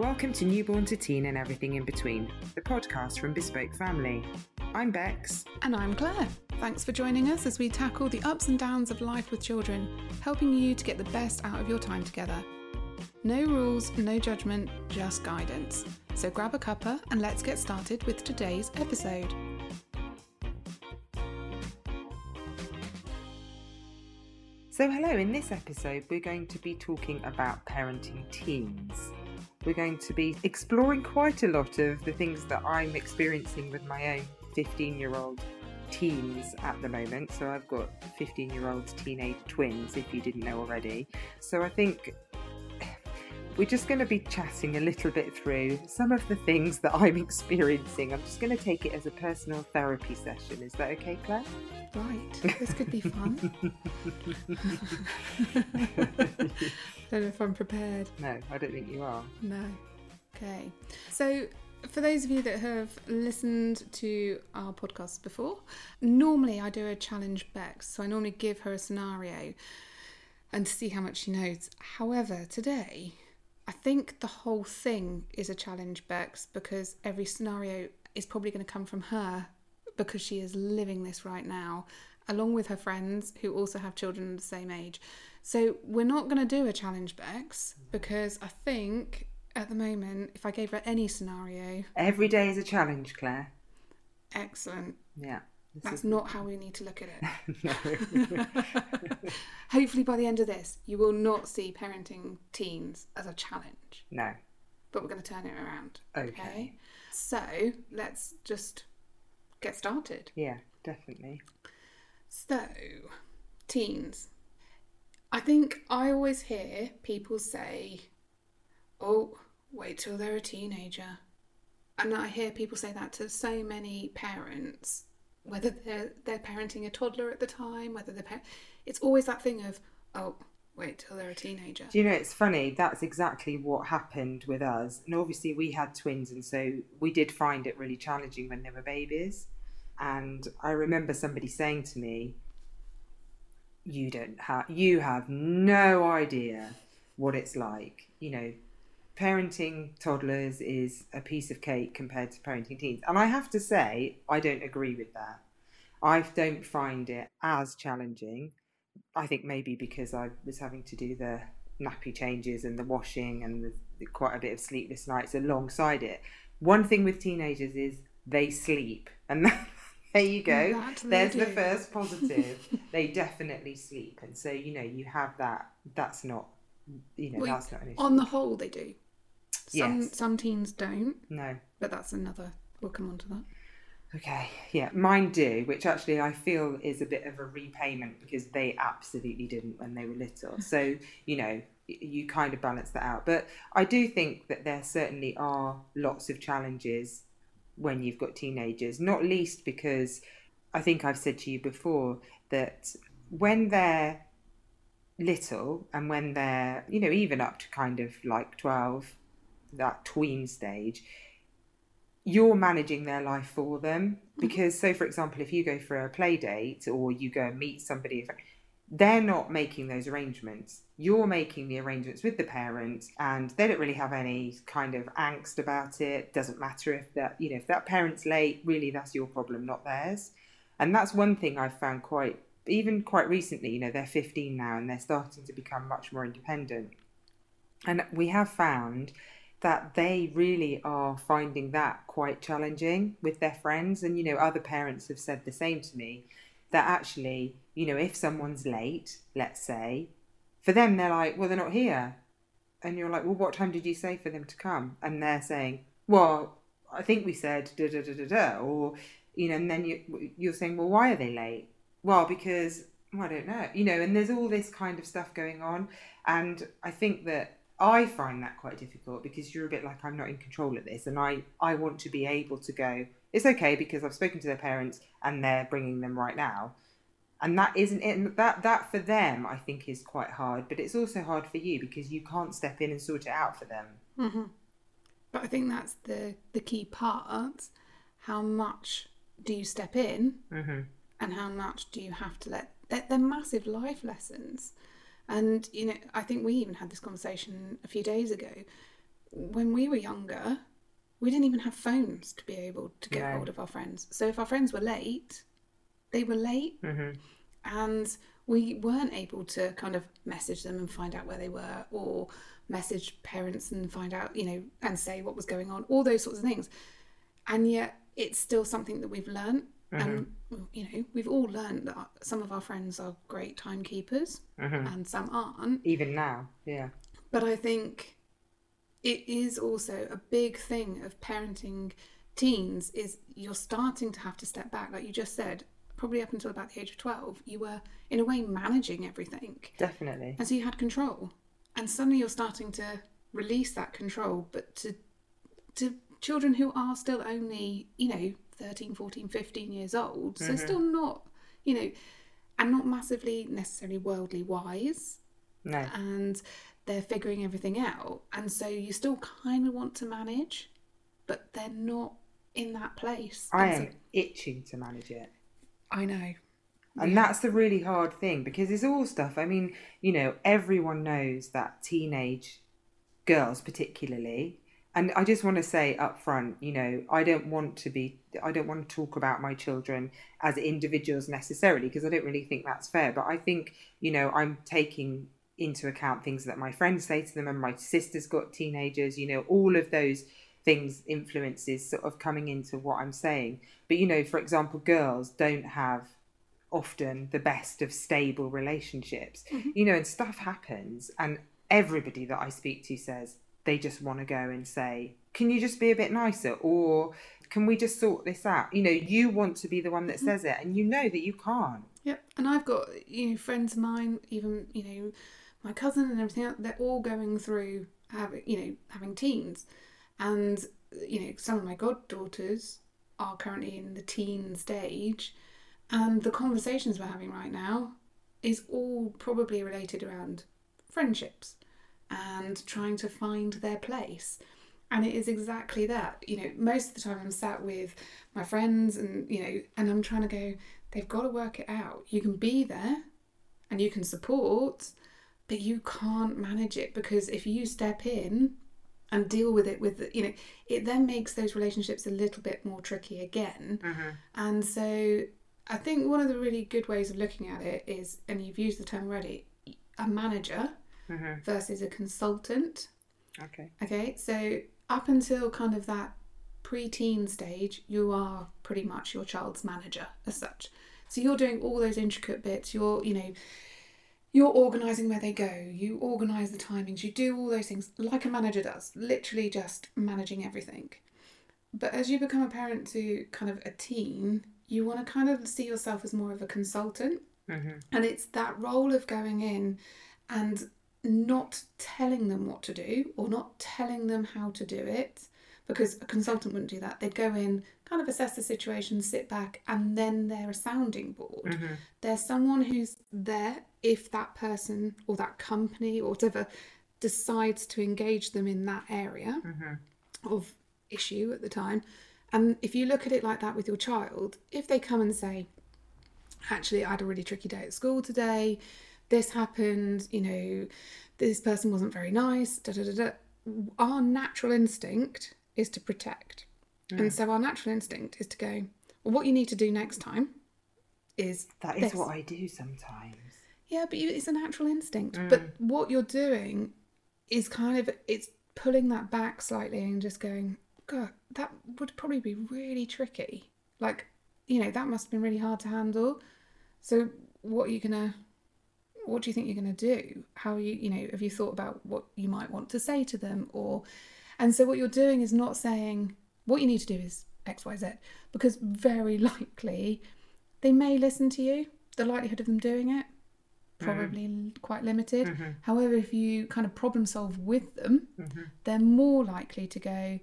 Welcome to Newborn to Teen and Everything in Between, the podcast from Bespoke Family. I'm Becks. And I'm Claire. Thanks for joining us as we tackle the ups and downs of life with children, helping you to get the best out of your time together. No rules, no judgment, just guidance. So grab a cuppa and let's get started with today's episode. So, hello, in this episode, we're going to be talking about parenting teens. We're going to be exploring quite a lot of the things that I'm experiencing with my own 15 year old teens at the moment. So, I've got 15 year old teenage twins, if you didn't know already. So, I think we're just going to be chatting a little bit through some of the things that I'm experiencing. I'm just going to take it as a personal therapy session. Is that okay, Claire? Right, this could be fun. don't know if I'm prepared. No, I don't think you are. No. Okay. So, for those of you that have listened to our podcast before, normally I do a challenge Becks. So, I normally give her a scenario and see how much she knows. However, today, I think the whole thing is a challenge Becks because every scenario is probably going to come from her because she is living this right now, along with her friends who also have children the same age. So we're not going to do a challenge Becks because I think at the moment, if I gave her any scenario, Every day is a challenge, Claire. excellent. Yeah. This That's not how we need to look at it. no. Hopefully, by the end of this, you will not see parenting teens as a challenge, no. but we're going to turn it around. Okay. So let's just get started. Yeah, definitely. So, teens. I think I always hear people say, oh, wait till they're a teenager. And I hear people say that to so many parents, whether they're, they're parenting a toddler at the time, whether they're par- it's always that thing of, oh, wait till they're a teenager. Do you know, it's funny, that's exactly what happened with us. And obviously, we had twins, and so we did find it really challenging when they were babies. And I remember somebody saying to me, You don't have, you have no idea what it's like. You know, parenting toddlers is a piece of cake compared to parenting teens. And I have to say, I don't agree with that. I don't find it as challenging. I think maybe because I was having to do the nappy changes and the washing and the, the quite a bit of sleepless nights alongside it. One thing with teenagers is they sleep, and there you go. That There's the first positive. they definitely sleep, and so you know you have that. That's not, you know, Well, that's not an issue. On the whole, they do. Some, Yes. some teens don't, no. but that's another, we'll come on to that. Okay, yeah, mine do, which actually I feel is a bit of a repayment because they absolutely didn't when they were little. So, you know, you kind of balance that out. But I do think that there certainly are lots of challenges when you've got teenagers, not least because I think I've said to you before that when they're little and when they're, you know, even up to kind of like 12, that tween stage, you're managing their life for them. Mm-hmm. Because so for example if you go for a play date or you go and meet somebody they're not making those arrangements. You're making the arrangements with the parents and they don't really have any kind of angst about it. Doesn't matter if that you know if that parent's late really that's your problem not theirs. And that's one thing i've found quite even quite recently you know they're 15 now and they're starting to become much more independent. And we have found that they really are finding that quite challenging with their friends. And, you know, other parents have said the same to me that actually, you know, if someone's late, let's say, for them, they're like, well, they're not here. And you're like, well, what time did you say for them to come? And they're saying, well, I think we said da da da da da. Or, you know, and then you, you're saying, well, why are they late? Well, because well, I don't know, you know, and there's all this kind of stuff going on. And I think that I find that quite difficult because you're a bit like I'm not in control of this, and I I want to be able to go. It's okay because I've spoken to their parents and they're bringing them right now, and that isn't it. and That that for them I think is quite hard, but it's also hard for you because you can't step in and sort it out for them. hmm But I think that's the the key part. How much do you step in, Mm-hmm. and how much do you have to let? They're, they're massive life lessons, and you know I think we even had this conversation a few days ago. when we were younger, we didn't even have phones to be able to get No. hold of our friends. So if our friends were late, they were late, Mhm. and we weren't able to kind of message them and find out where they were, or message parents and find out, you know, and say what was going on, all those sorts of things. And yet, it's still something that we've learnt. And you know, we've all learned that some of our friends are great timekeepers, mm-hmm. and some aren't. Even now, yeah. But I think it is also a big thing of parenting teens is you're starting to have to step back. Like you just said, probably up until about the age of 12, you were in a way managing everything. Definitely. And so you had control. And suddenly you're starting to release that control, but to to children who are still only, you know, 13, 14, 15 years old, so mm-hmm. still not, you know, and not massively necessarily worldly wise No. and they're figuring everything out. And so you still kind of want to manage, but they're not in that place. I And so- am itching to manage it. I know. And that's the really hard thing because it's all stuff. I mean, you know, everyone knows that teenage girls, particularly, and I just want to say up front, you know, I don't want to be, I don't want to talk about my children as individuals necessarily because I don't really think that's fair. But I think, you know, I'm taking into account things that my friends say to them, and my sister's got teenagers, you know, all of those things influences sort of coming into what I'm saying. But, you know, for example, girls don't have often the best of stable relationships. Mm-hmm. You know, and stuff happens, and everybody that I speak to says they just want to go and say, Can you just be a bit nicer? Or can we just sort this out? You know, you want to be the one that mm. says it, and you know that you can't. Yep. And I've got, you know, friends of mine, even, you know, my cousin and everything else, they're all going through having, you know, having teens. And, you know, some of my goddaughters are currently in the teen stage. And the conversations we're having right now is all probably related around friendships and trying to find their place. And it is exactly that. You know, most of the time I'm sat with my friends and, you know, and I'm trying to go, they've got to work it out. You can be there and you can support, but you can't manage it because if you step in and deal with it with the, you know it then makes those relationships a little bit more tricky again mm-hmm. and so i think one of the really good ways of looking at it is and you've used the term already a manager Mm-hmm. versus a consultant Okay. Okay, so up until kind of that pre-teen stage, you are pretty much your child's manager as such. So you're doing all those intricate bits. You're, you know, you're organising where they go. You organise the timings. You do all those things like a manager does, literally just managing everything. But as you become a parent to kind of a teen, you want to kind of see yourself as more of a consultant. Mm-hmm. And it's that role of going in and not telling them what to do or not telling them how to do it because a consultant wouldn't do that. They'd go in, kind of assess the situation, sit back, and then they're a sounding board. Mm-hmm. They're someone who's there if that person or that company or whatever decides to engage them in that area mm-hmm. of issue at the time. And if you look at it like that with your child, if they come and say, actually, I had a really tricky day at school today, this happened, you know, this person wasn't very nice, da da da da. Our natural instinct is to protect. And mm. so our natural instinct is to go, well, what you need to do next time is That is this. what I do sometimes. Yeah, but you, it's a natural instinct. Mm. But what you're doing is kind of it's pulling that back slightly and just going, God, that would probably be really tricky. Like, you know, that must have been really hard to handle. So, what are you gonna? What do you think you're gonna do? How you? You know, have you thought about what you might want to say to them? Or, and so what you're doing is not saying what you need to do is X, Y, Z, because very likely they may listen to you. The likelihood of them doing it mm-hmm. probably l- quite limited. Mm-hmm. However, if you kind of problem solve with them, mm-hmm. they're more likely to go,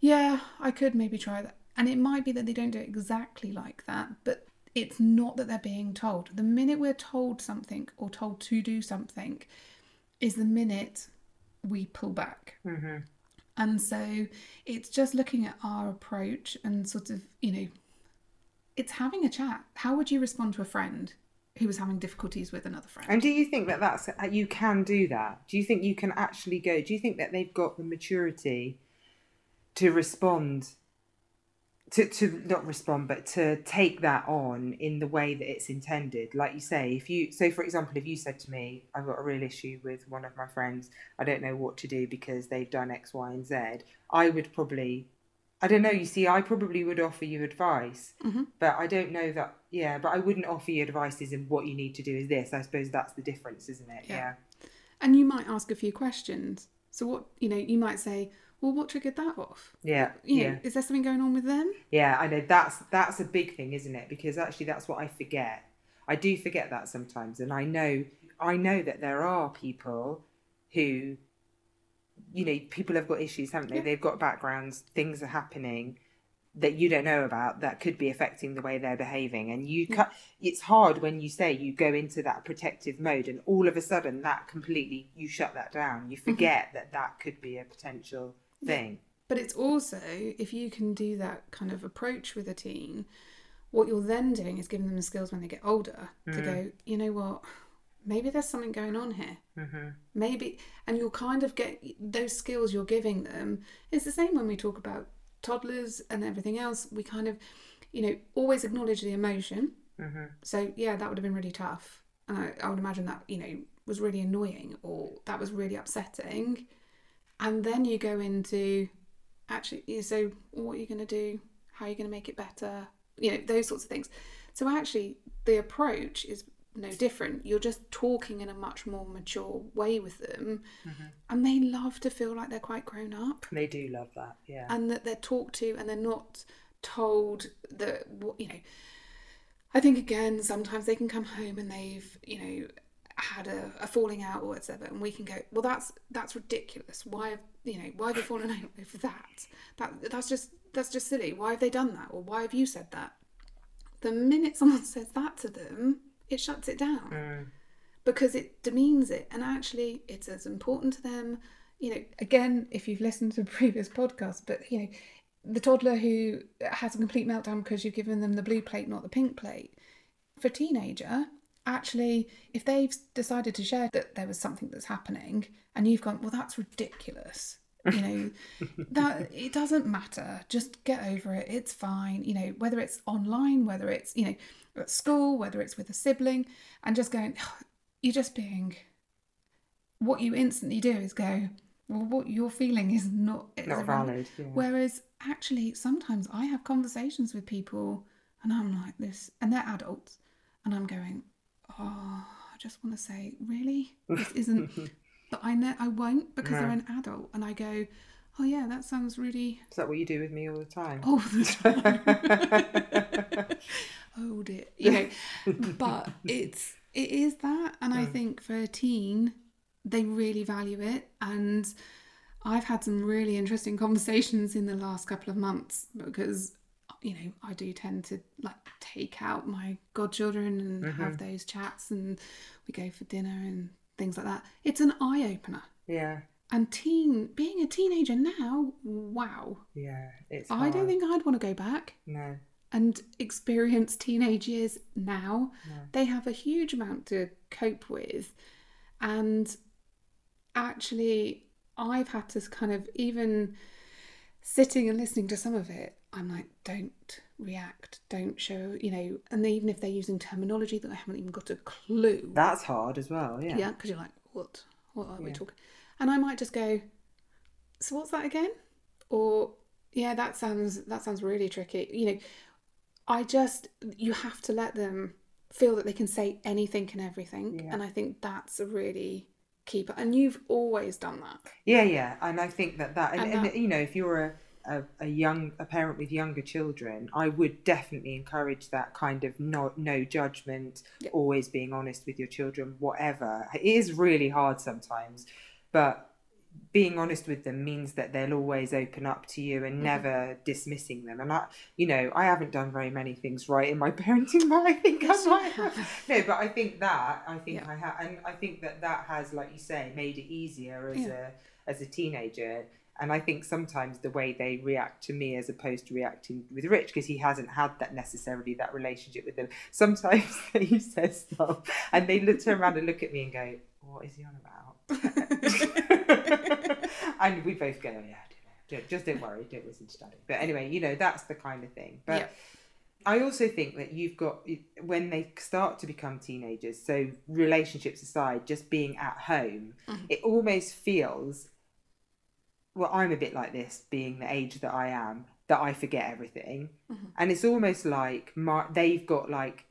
Yeah, I could maybe try that. And it might be that they don't do it exactly like that, but it's not that they're being told. The minute we're told something or told to do something is the minute we pull back. And so it's just looking at our approach and sort of, you know, it's having a chat. How would you respond to a friend who was having difficulties with another friend. And do you think that that's uh, you can do that? Do you think you can actually go? Do you think that they've got the maturity to respond to to not respond but to take that on in the way that it's intended like you say if you so for example if you said to me i've got a real issue with one of my friends i don't know what to do because they've done x y and z i would probably i don't know you see i probably would offer you advice Mhm. but i don't know that yeah but i wouldn't offer you advice as in what you need to do is this i suppose that's the difference isn't it Yeah. yeah And you might ask a few questions. So what you know, you might say, "Well, what triggered that off? yeah You yeah is there something going on with them?" Yeah, I know that's that's a big thing, isn't it? Because actually, that's what I forget. I do forget that sometimes, and I know I know that there are people who, you know, people have got issues, haven't they? Yeah. They've got backgrounds, things are happening that you don't know about that could be affecting the way they're behaving, and you Yeah. It's hard when you say you go into that protective mode, and all of a sudden that completely you shut that down. You mm-hmm. forget that that could be a potential thing. But it's also if you can do that kind of approach with a teen, what you're then doing is giving them the skills when they get older to go, you know what, maybe there's something going on here. Mm-hmm. Maybe, and you'll kind of get those skills you're giving them. It's the same when we talk about toddlers and everything else. We kind of, you know, always acknowledge the emotion. Mm-hmm. So yeah, that would have been really tough, and I, I would imagine that you know was really annoying or that was really upsetting. And then you go into actually, so what are you going to do? How are you going to make it better? You know those sorts of things. So actually, the approach is no different. You're just talking in a much more mature way with them, mm-hmm. and they love to feel like they're quite grown up They do love that. Yeah. and that they're talked to and they're not told that what you know i think again sometimes they can come home and they've you know had a, a falling out or whatever and we can go well that's that's ridiculous. Why have you know why have you fallen out over that? That that's just that's just silly. Why have they done that? Or why have you said that? The minute someone says that to them it shuts it down. Mm. because it demeans it and actually it's as important to them. You know again if you've listened to previous podcasts but you know the toddler who has a complete meltdown because you've given them the blue plate not the pink plate for a teenager actually if they've decided to share that there was something that's happening and you've gone well that's ridiculous you know that it doesn't matter just get over it it's fine you know whether it's online whether it's you know at school whether it's with a sibling and just going you're just being what you instantly do is go well what you're feeling is not Not valid. Yeah. Whereas actually, sometimes I have conversations with people and I'm like this, and they're adults, and I'm going, oh, I just want to say, really? This isn't, but I know I won't because they're an adult. And I go, oh, yeah, that sounds really, Is that what you do with me all the time? all the time. oh dear. You know, but it's, it is that. And I mm. think for a teen, they really value it. And I've had some really interesting conversations in the last couple of months because you know I do tend to like take out my godchildren and have mm-hmm. those chats and we go for dinner and things like that. It's an eye opener. yeah, And teen being a teenager now, wow. yeah. It's. I don't think I'd want to go back No. and experience teenage years now. No. They have a huge amount to cope with. And actually, I've had to kind of, even sitting and listening to some of it, I'm like, don't react, don't show, you know, and even if they're using terminology that I haven't even got a clue. That's hard as well. Yeah. Yeah, because you're like, what? What are we talking? And I might just go, so what's that again? Or yeah, that sounds that sounds really tricky. You know, I just you have to let them feel that they can say anything and everything, Yeah. and I think that's a really key. part. And you've always done that. Yeah, yeah, and I think that that, and, And and, that- you know, if you're a, a, a young a parent with younger children, I would definitely encourage that kind of no no judgment, Yeah. always being honest with your children, whatever. It is really hard sometimes, but being honest with them means that they'll always open up to you and Mhm. never dismissing them. And I, you know, I haven't done very many things right in my parenting, but I think Yes, I might have. have. No, but I think that I think Yeah. I have, and I think that that has, like you say, made it easier as Yeah. a as a teenager. And I think sometimes the way they react to me as opposed to reacting with Rich, because he hasn't had that necessarily that relationship with them, sometimes they say stuff and they look, turn around and look at me and go, What is he on about? and we both go, Yeah, don't. Just don't worry, don't listen to daddy. But anyway, you know, that's the kind of thing. But Yeah. I also think that you've got when they start to become teenagers, so relationships aside, just being at home, Mhm. it almost feels well, I'm a bit like this, being the age that I am, that I forget everything. Mhm. And it's almost like my, they've got like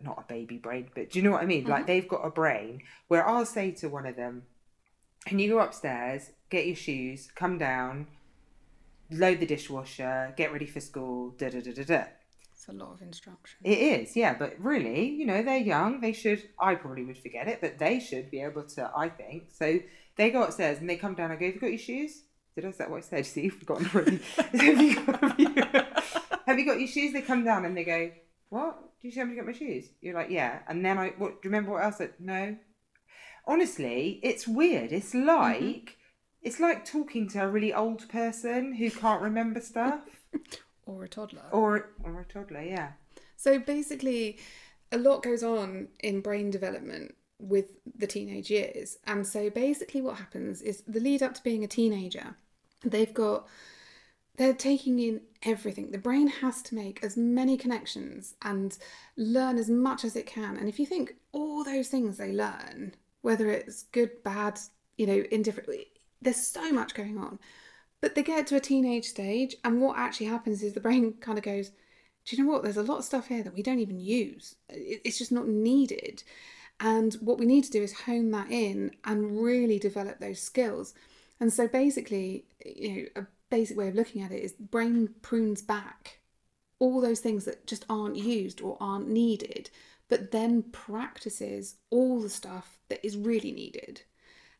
not a baby brain, but do you know what I mean? Like they've got a brain where I'll say to one of them, Can you go upstairs, get your shoes, come down, load the dishwasher, get ready for school, da da da da da. It's a lot of instruction. It is, yeah, but really, you know, they're young. They should, I probably would forget it, but they should be able to, I think. So they go upstairs and they come down. I go, Have you got your shoes? Did I say what I said? See, you've forgotten already. have, you got, have, you, have you got your shoes? They come down and they go, What? Did you tell me to get my shoes? You're like, Yeah. And then I, what, do you remember what else? I said? No. Honestly, it's weird. It's mm-hmm. like, it's like talking to a really old person who can't remember stuff. Or a toddler. or, or a toddler, yeah. So basically, a lot goes on in brain development with the teenage years. And so basically, what happens is the lead up to being a teenager, they've got, they're taking in everything. The brain has to make as many connections and learn as much as it can. And if you think all those things they learn, whether it's good, bad, you know, indifferent, there's so much going on. But they get to a teenage stage, and what actually happens is the brain kind of goes, do you know what? There's a lot of stuff here that we don't even use. It's just not needed. And what we need to do is hone that in and really develop those skills. And so basically, you know, a basic way of looking at it is brain prunes back all those things that just aren't used or aren't needed, but then practices all the stuff that is really needed.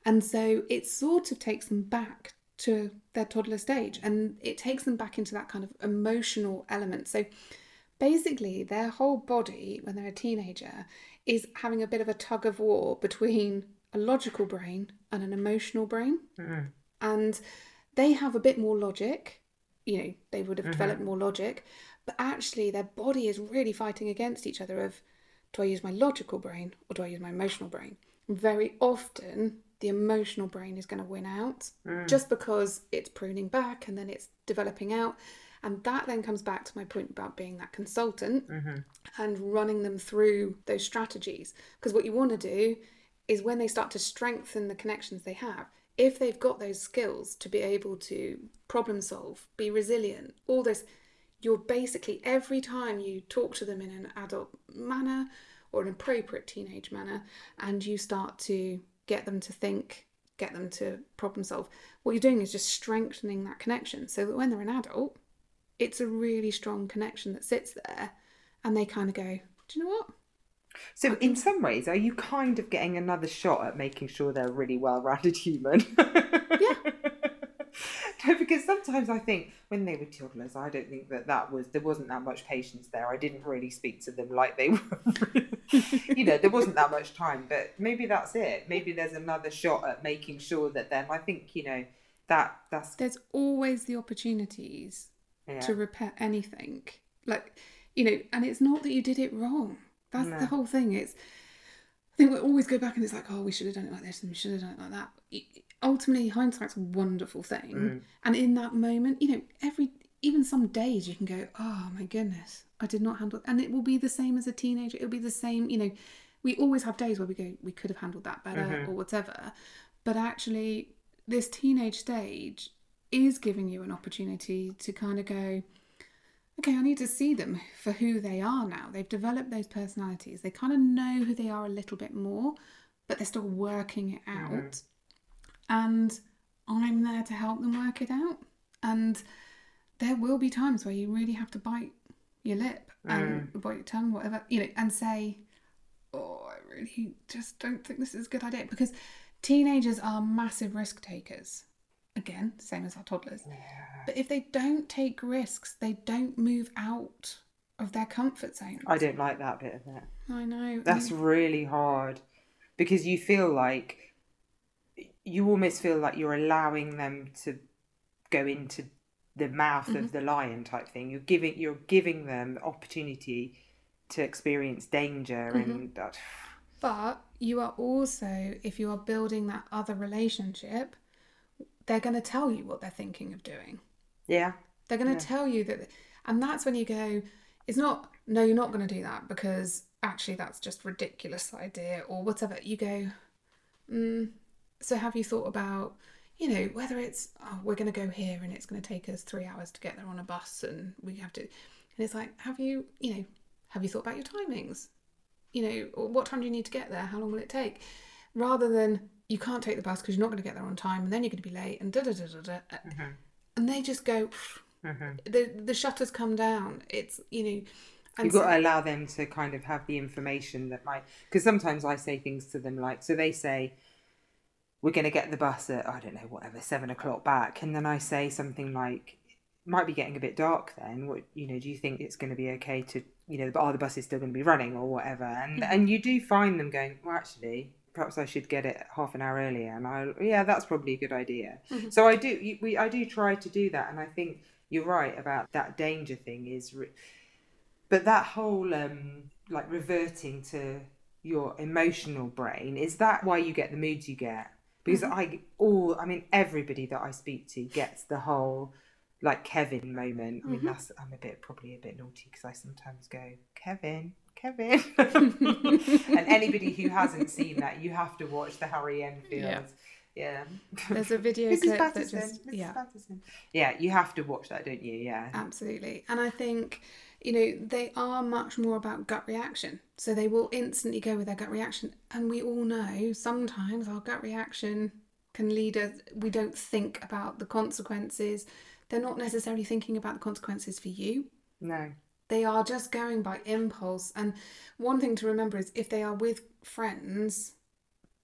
And so it sort of takes them back to their toddler stage and it takes them back into that kind of emotional element. So basically, their whole body, when they're a teenager, is having a bit of a tug of war between a logical brain and an emotional brain. Mm-hmm. And they have a bit more logic, you know, they would have developed mm-hmm. more logic, but actually, their body is really fighting against each other of do I use my logical brain or do I use my emotional brain? Very often, the emotional brain is going to win out mm. just because it's pruning back and then it's developing out. And that then comes back to my point about being that consultant mm-hmm. and running them through those strategies. Because what you want to do is when they start to strengthen the connections they have, if they've got those skills to be able to problem solve, be resilient, all those, you're basically every time you talk to them in an adult manner or an appropriate teenage manner and you start to get them to think, get them to problem solve, what you're doing is just strengthening that connection so that when they're an adult, it's a really strong connection that sits there and they kind of go, do you know what? So, in some ways, are you kind of getting another shot at making sure they're a really well-rounded human? Yeah. no, because sometimes I think when they were toddlers, I don't think that that was there wasn't that much patience there. I didn't really speak to them like they were. you know, there wasn't that much time, but maybe that's it. Maybe there's another shot at making sure that them. I think you know that that's There's always the opportunities yeah. to repair anything. Like, you know, and it's not that you did it wrong. That's No. the whole thing. It's, I think we always go back and it's like, oh, we should have done it like this and we should have done it like that. Ultimately, hindsight's a wonderful thing. Mm. And in that moment, you know, every, even some days you can go, oh my goodness, I did not handle And it will be the same as a teenager. It'll be the same, you know, we always have days where we go, we could have handled that better Mm-hmm. or whatever. But actually, this teenage stage is giving you an opportunity to kind of go, okay, I need to see them for who they are now. They've developed those personalities. They kind of know who they are a little bit more, but they're still working it out. And I'm there to help them work it out. And there will be times where you really have to bite your lip and mm. bite your tongue, whatever, you know, and say, oh, I really just don't think this is a good idea. Because teenagers are massive risk takers. Again, same as our toddlers. But if they don't take risks, they don't move out of their comfort zone. I don't like that bit of it. I know. That's I- really hard because you feel like you almost feel like you're allowing them to go into the mouth Mm-hmm. of the lion type thing. You're giving you're giving them the opportunity to experience danger Mm-hmm. and that. But you are also, if you are building that other relationship, they're going to tell you what they're thinking of doing. Yeah. They're going to tell you that, and that's when you go, it's not, no, you're not going to do that because actually that's just ridiculous idea or whatever. You go, mm, so have you thought about, you know, whether it's, oh, we're going to go here and it's going to take us three hours to get there on a bus and we have to, and it's like, have you, you know, have you thought about your timings? You know, what time do you need to get there? How long will it take? Rather than you can't take the bus because you're not going to get there on time and then you're going to be late and da da da da da. And they just go, mm-hmm. the the shutters come down. It's you know, and You've so- got to allow them to kind of have the information that might. Because sometimes I say things to them like, so they say, we're going to get the bus at, I don't know, whatever, seven o'clock back. And then I say something like, might be getting a bit dark then. What, you know, do you think it's going to be okay to, you know, are the bus is still going to be running or whatever? And, mm. and you do find them going, well, actually, perhaps I should get it half an hour earlier. And I, yeah, that's probably a good idea. Mm-hmm. So I do, we, I do try to do that. And I think you're right about that danger thing is, re- but that whole um like reverting to your emotional brain is that why you get the moods you get because mm-hmm. i all i mean everybody that i speak to gets the whole like kevin moment i mean mm-hmm. that's i'm a bit probably a bit naughty because i sometimes go kevin kevin and anybody who hasn't seen that you have to watch the harry enfield Yeah. yeah, There's a video Mrs. clip that Patterson, just Mrs. yeah, Patterson. yeah you have to watch that don't you yeah absolutely. And I think you know they are much more about gut reaction. So they will instantly go with their gut reaction, and we all know sometimes our gut reaction can lead us. We don't think about the consequences. They're not necessarily thinking about the consequences for you. no They are just going by impulse. And one thing to remember is if they are with friends,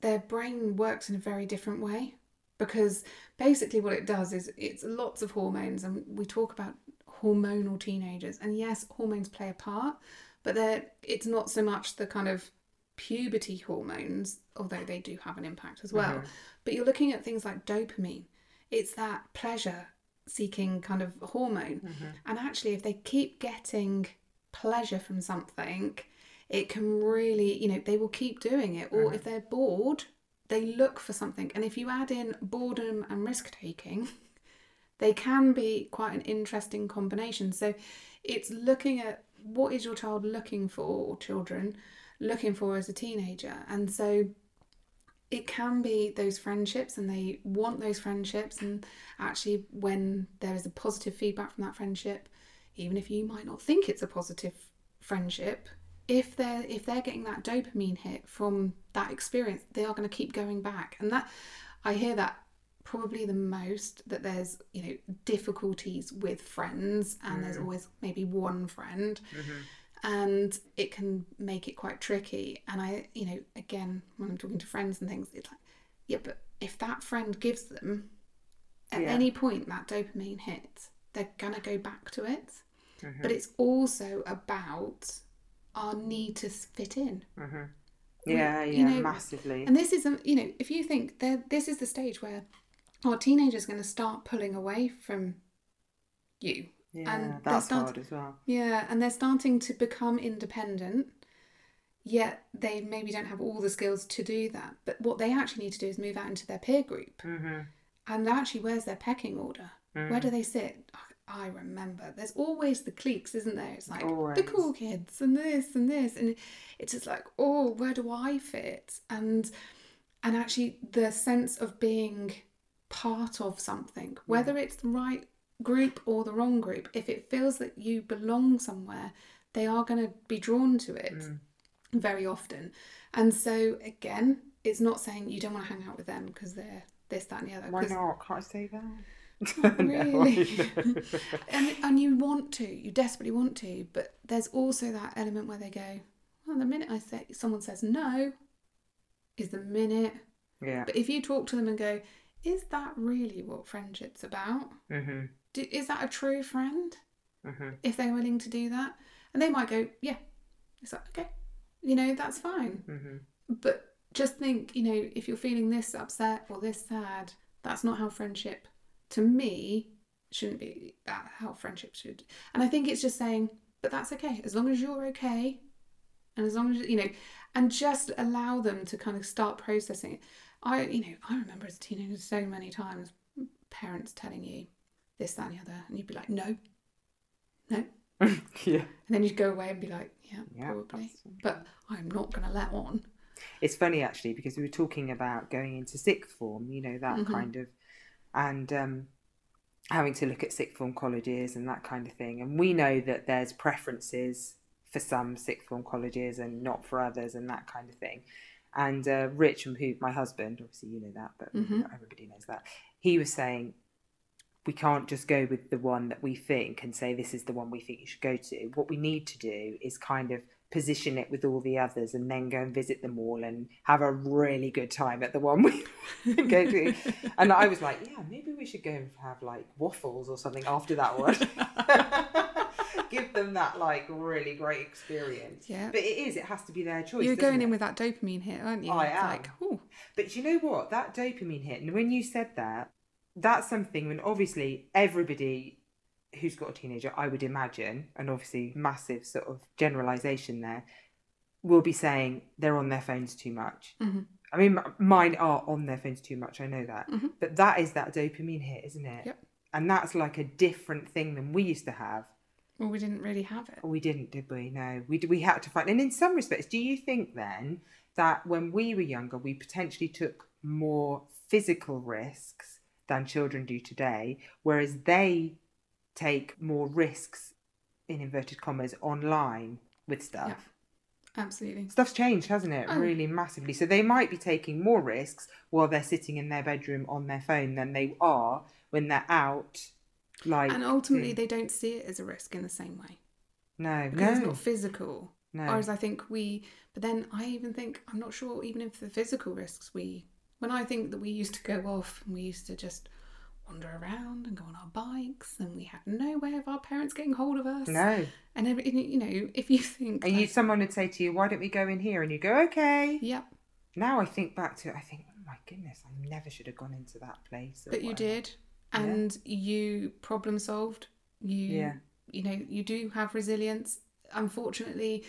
their brain works in a very different way. Because basically, what it does is it's lots of hormones, and we talk about hormonal teenagers. And yes, hormones play a part, but they're, it's not so much the kind of puberty hormones, although they do have an impact as well. Mm-hmm. But you're looking at things like dopamine, it's that pleasure seeking kind of hormone. Mm-hmm. And actually, if they keep getting pleasure from something, it can really, you know, they will keep doing it. Or if mm-hmm. they're bored, they look for something. And if you add in boredom and risk taking, they can be quite an interesting combination. So it's looking at what is your child looking for, or children looking for as a teenager. And so it can be those friendships and they want those friendships. And actually when there is a positive feedback from that friendship even if you might not think it's a positive friendship if they're if they're getting that dopamine hit from that experience they are going to keep going back. And that i hear that probably the most that there's you know difficulties with friends and there's mm. always maybe one friend mm-hmm. And it can make it quite tricky. And i you know again when i'm talking to friends and things it's like yeah but if that friend gives them at Yeah. any point that dopamine hits they're gonna go back to it. Mm-hmm. But it's also about our need to fit in. Mm-hmm. Yeah you yeah know, massively. and this is a you know if you think that this is the stage where our teenagers going to start pulling away from you yeah and they're that's start- hard as well yeah, and they're starting to become independent, yet they maybe don't have all the skills to do that. But what they actually need to do is move out into their peer group. mm-hmm. And actually, where's their pecking order? Where do they sit? I remember. There's always the cliques, isn't there? It's like the cool kids and this and this, and it's just like, oh, where do I fit? And and actually, the sense of being part of something, whether it's the right group or the wrong group, if it feels that you belong somewhere, they are going to be drawn to it very often. And so, again, it's not saying you don't want to hang out with them because they're this, that, and the other. why not can't i say that No, really. know. and, and you want to, you desperately want to, but there's also that element where they go, well, the minute I say someone says no, is the minute. yeah But if you talk to them and go, is that really what friendship's about? mm-hmm. Do, is that a true friend? Mm-hmm. If they're willing to do that, and they might go, yeah, it's like okay, you know that's fine. Mm-hmm. But just think, you know, if you're feeling this upset or this sad, that's not how friendship, to me, shouldn't be that how friendship should. And I think it's just saying, but that's okay as long as you're okay, and as long as you know, and just allow them to kind of start processing it. I, you know, I remember as a teenager so many times parents telling you this, that, and the other, and you'd be like, no, no, yeah. and then you'd go away and be like, yeah, Yeah, probably, but I'm not going to let on. It's funny actually because we were talking about going into sixth form, you know, that Mhm. kind of, and um, having to look at sixth form colleges and that kind of thing. And we know that there's preferences for some sixth form colleges and not for others and that kind of thing. And uh, Rich, who my husband, obviously you know that, but Mhm. everybody knows that. He was saying we can't just go with the one that we think and say this is the one we think you should go to. What we need to do is kind of position it with all the others and then go and visit them all and have a really good time at the one we go to. And I was like, yeah, maybe we should go and have like waffles or something after that one. Give them that like really great experience. Yeah. But it is, it has to be their choice. You're going it? in with that dopamine hit, aren't you? I It's am. like, But you know what? That dopamine hit, and when you said that, that's something when obviously everybody who's got a teenager, I would imagine, and obviously massive sort of generalization there, will be saying they're on their phones too much. Mhm. I mean, mine are on their phones too much. I know that, Mhm. but that is that dopamine hit, isn't it? Yep. And that's like a different thing than we used to have. well, we didn't really have it. We didn't, did we? No, we we had to find. And in some respects, do you think then that when we were younger, we potentially took more physical risks than children do today, whereas they take more risks, in inverted commas, online with stuff? Absolutely. Stuff's changed, hasn't it? Oh. Really massively. So they might be taking more risks while they're sitting in their bedroom on their phone than they are when they're out. Like And ultimately, they don't see it as a risk in the same way no, because it's not physical. no. Whereas I think we, but then I even think, I'm not sure, even if the physical risks we, when I think that we used to go off and we used to just wander around and go on our bikes and we had no way of our parents getting hold of us. no. And, every, you know, if you think. And you, someone would say to you, "Why don't we go in here?" And you go, "Okay." Yep. Now I think back to it, I think, "Oh my goodness, I never should have gone into that place." But you did. And you problem solved. You, Yeah. you know, you do have resilience. Unfortunately,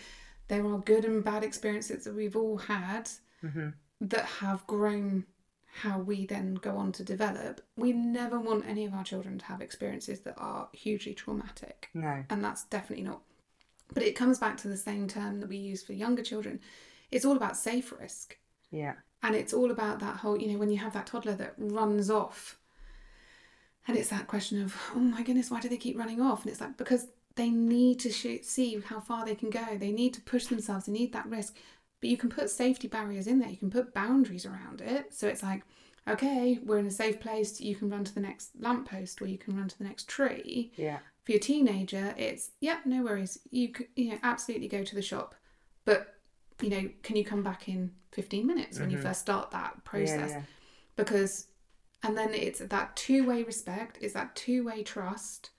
there are good and bad experiences that we've all had Mhm. That have grown how we then go on to develop. We never want any of our children to have experiences that are hugely traumatic. No. And that's definitely not. But it comes back to the same term that we use for younger children. It's all about safe risk. Yeah. And it's all about that whole, you know, when you have that toddler that runs off. And it's that question of, oh my goodness, why do they keep running off? And it's like, because they need to shoot, see how far they can go. They need to push themselves. They need that risk. But you can put safety barriers in there. You can put boundaries around it. So it's like, okay, we're in a safe place. You can run to the next lamppost or you can run to the next tree. Yeah. For your teenager, it's, yeah, no worries. You could, you know, absolutely go to the shop. But, you know, can you come back in 15 minutes when you Mhm. first start that Yeah, process? yeah. because and then it's that two-way respect it's that two-way trust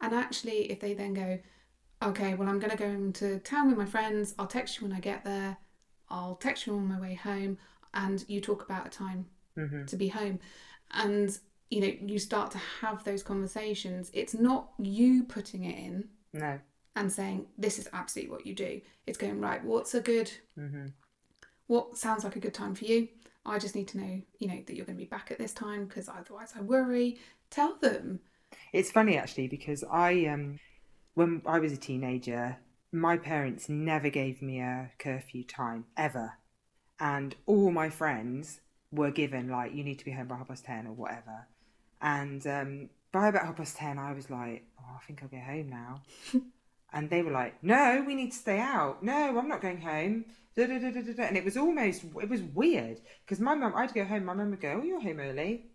and actually if they then go okay well i'm going to go into town with my friends i'll text you when i get there i'll text you on my way home and you talk about a time Mhm. to be home and you know you start to have those conversations it's not you putting it in No. and saying this is absolutely what you do it's going right what's a good Mhm. what sounds like a good time for you i just need to know you know that you're going to be back at this time because otherwise i worry tell them It's funny actually because I um when I was a teenager, my parents never gave me a curfew time ever. And all my friends were given like you need to be home by half past ten or whatever. And um by about half past ten I was like, Oh, I think I'll go home now. and they were like, No, we need to stay out. No, I'm not going home. Da, da, da. And it was almost it was weird because my mum I'd go home, my mum would go, Oh, you're home early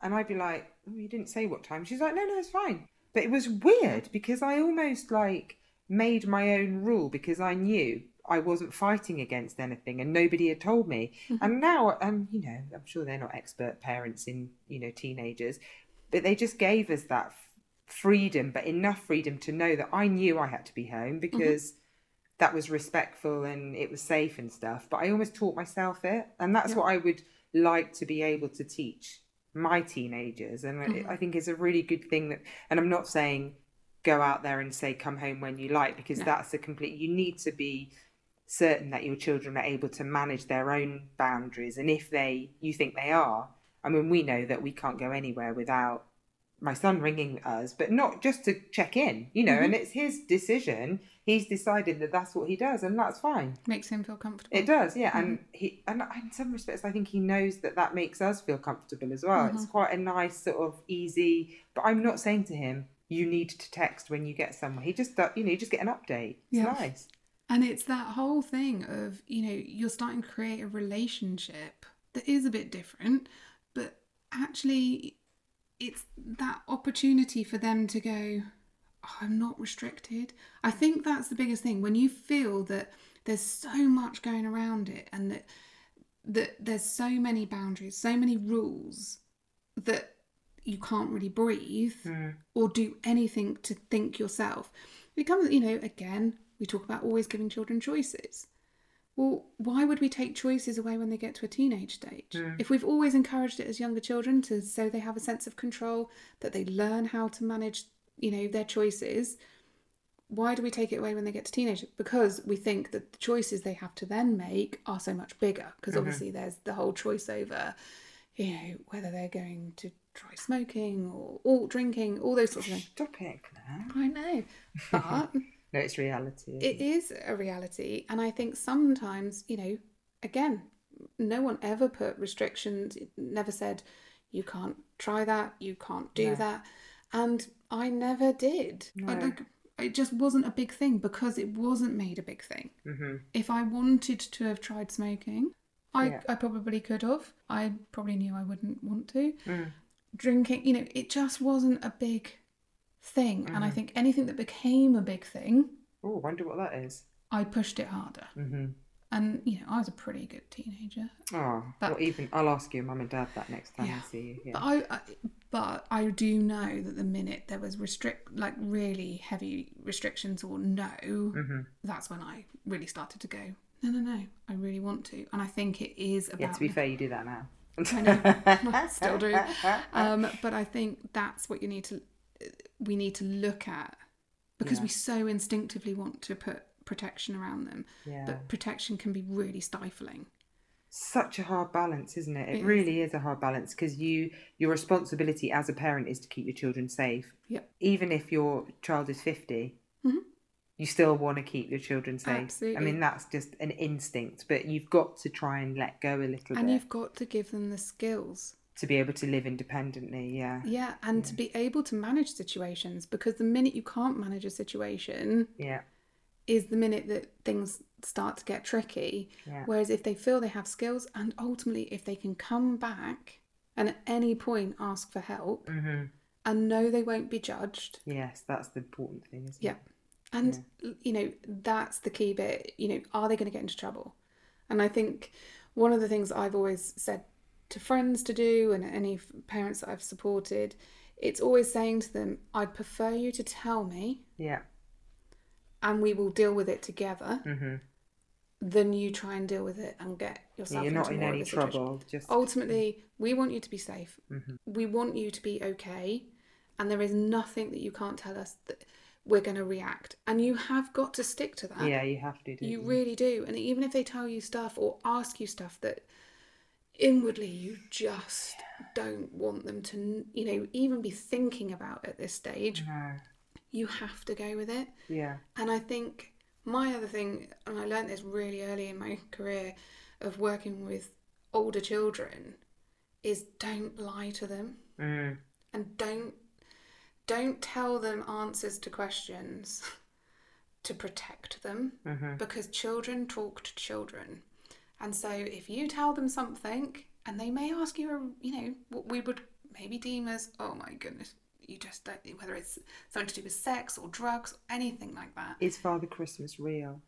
and I'd be like, oh, you didn't say what time. She's like, no, no, it's fine. But it was weird because I almost like made my own rule because I knew I wasn't fighting against anything and nobody had told me. And now, um, you know, I'm sure they're not expert parents in, you know, teenagers, but they just gave us that f- freedom, but enough freedom to know that I knew I had to be home because that was respectful and it was safe and stuff. But I almost taught myself it. And that's Yeah. what I would like to be able to teach my teenagers, and Mm-hmm. I think it's a really good thing that. And I'm not saying go out there and say come home when you like because No. that's a complete. You need to be certain that your children are able to manage their own boundaries, and if they you think they are, I mean, we know that we can't go anywhere without my son ringing us, but not just to check in, you know, Mm-hmm. and it's his decision. He's decided that that's what he does, and that's fine. Makes him feel comfortable. It does, yeah, and Mm-hmm. he and in some respects, I think he knows that that makes us feel comfortable as well. Mm-hmm. It's quite a nice sort of easy. But I'm not saying to him, "You need to text when you get somewhere." He just, does- you know, you just get an update. It's Yeah. nice. And it's that whole thing of, you know, you're starting to create a relationship that is a bit different, but actually it's that opportunity for them to go, oh, I'm not restricted. I think that's the biggest thing. When you feel that there's so much going around it and that that there's so many boundaries, so many rules that you can't really breathe mm. or do anything to think yourself. It comes, you know, again, we talk about always giving children choices. Well, why would we take choices away when they get to a teenage stage? Mm. If we've always encouraged it as younger children to so they have a sense of control, that they learn how to manage, you know, their choices, why do we take it away when they get to teenage? Because we think that the choices they have to then make are so much bigger. Because mm-hmm. obviously there's the whole choice over, you know, whether they're going to try smoking or all drinking, all those sorts of things. Stop it, Claire. I know, but No, it's reality. it is a reality, and I think sometimes, you know, again, no one ever put restrictions. it Never said you can't try that, you can't do No. that, and I never did. I, No. like, it just wasn't a big thing because it wasn't made a big thing. hmm If I wanted to have tried smoking, I, Yeah. I probably could have. I probably knew I wouldn't want to. Mm. Drinking, you know, it just wasn't a big thing. And Mm-hmm. I think anything that became a big thing, Oh, wonder what that is. I pushed it harder. Mm-hmm. And, you know, I was a pretty good teenager. Oh, But- well, even I'll ask your mum and dad that next time Yeah. I see you. Yeah. But I, I, but I do know that the minute there was restrict, like really heavy restrictions or no, Mm-hmm. that's when I really started to go. No, no, no. I really want to, and I think it is about. yeah. To be fair, you do that now. I know, I still do. Um, but I think that's what you need to, we need to look at, because Yeah. we so instinctively want to put protection around them, Yeah. but protection can be really stifling. such a hard balance isn't it it, It is. really is a hard balance because you your responsibility as a parent is to keep your children safe Yep. even if your child is 50 Mhm. You still want to keep your children safe Absolutely. i mean that's just an instinct but you've got to try and let go a little bit. And bit you've got to give them the skills to be able to live independently yeah Yeah, and to be able to manage situations because the minute you can't manage a situation yeah is the minute that things start to get tricky. Yeah. Whereas if they feel they have skills and ultimately if they can come back and at any point ask for help hmm and know they won't be judged. yes that's the important thing isn't Yeah. it And you know, that's the key bit. You know, are they going to get into trouble? And I think one of the things I've always said to friends to do and any parents that I've supported, it's always saying to them, I'd prefer you to tell me yeah and we will deal with it together hmm than you try and deal with it and get yourself you're not into in any of a situation. trouble just Ultimately, we want you to be safe. Mm-hmm. We want you to be okay. And there is nothing that you can't tell us that we're going to react. And you have got to stick to that. yeah you have to do You really do. And even if they tell you stuff or ask you stuff that inwardly you just don't want them to, you know, even be thinking about at this stage, no you have to go with it. yeah And I think my other thing, and I learned this really early in my career of working with older children, is don't lie to them mm. and don't don't tell them answers to questions to protect them hmm because children talk to children. And so if you tell them something and they may ask you, a, you know, what we would maybe deem as, oh my goodness, you just don't, whether it's something to do with sex or drugs, or anything like that. is father christmas real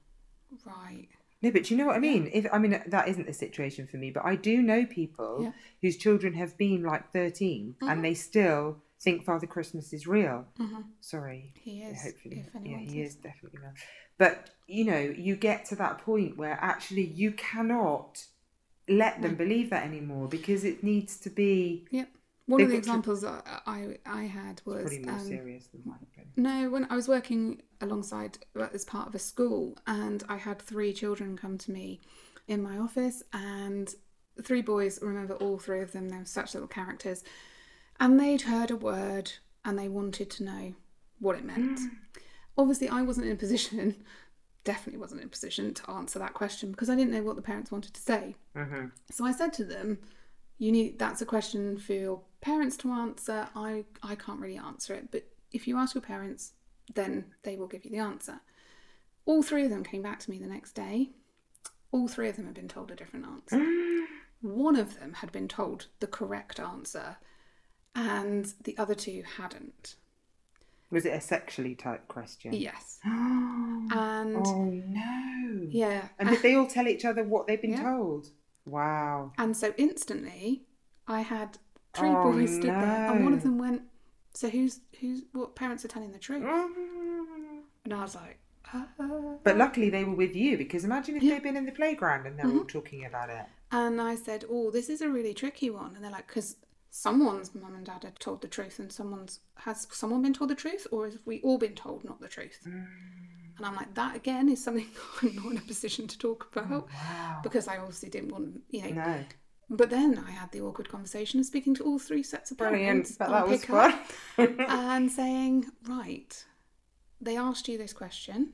Right. No, but you know what I mean? If I mean that isn't the situation for me, but I do know people Yeah. whose children have been like 13 Mhm. and they still think Father Christmas is real. Mhm. Sorry. He is. Hopefully. if Yeah, he is definitely real. But, you know, you get to that point where actually you cannot let them believe that anymore because it needs to be Yep. One of the got to- examples I I had was Probably more um, serious than mine. No, when I was working alongside as part of a school, and I had three children come to me in my office, and three boys. Remember all three of them? They were such little characters, and they'd heard a word and they wanted to know what it meant. Obviously, I wasn't in a position. Definitely wasn't in a position to answer that question because I didn't know what the parents wanted to say. Mhm. So I said to them, "You need that's a question for your parents to answer. I I can't really answer it, but if you ask your parents, then they will give you the answer." All three of them came back to me the next day. All three of them had been told a different answer. One of them had been told the correct answer, and the other two hadn't. Was it a sexually type question? Yes, oh and no. yeah, And did they all tell each other what they've been Yeah. told? Wow. And so instantly, I had three Oh, boys stood there, and one of them went, "So who's who's what parents are telling the truth?" Mm. And I was like, uh, But luckily they were with you because imagine if Yeah. they'd been in the playground and they're all talking about it. and I said, "Oh, this is a really tricky one." And they're like, "Because someone's mum and dad had told the truth, and someone's has someone been told the truth, or have we all been told not the truth?" Mm. And I'm like, "That again is something I'm not in a position to talk about oh, Wow. because I obviously didn't want, you know." No. But then I had the awkward conversation of speaking to all three sets of parents that was fun. and saying, right, they asked you this question.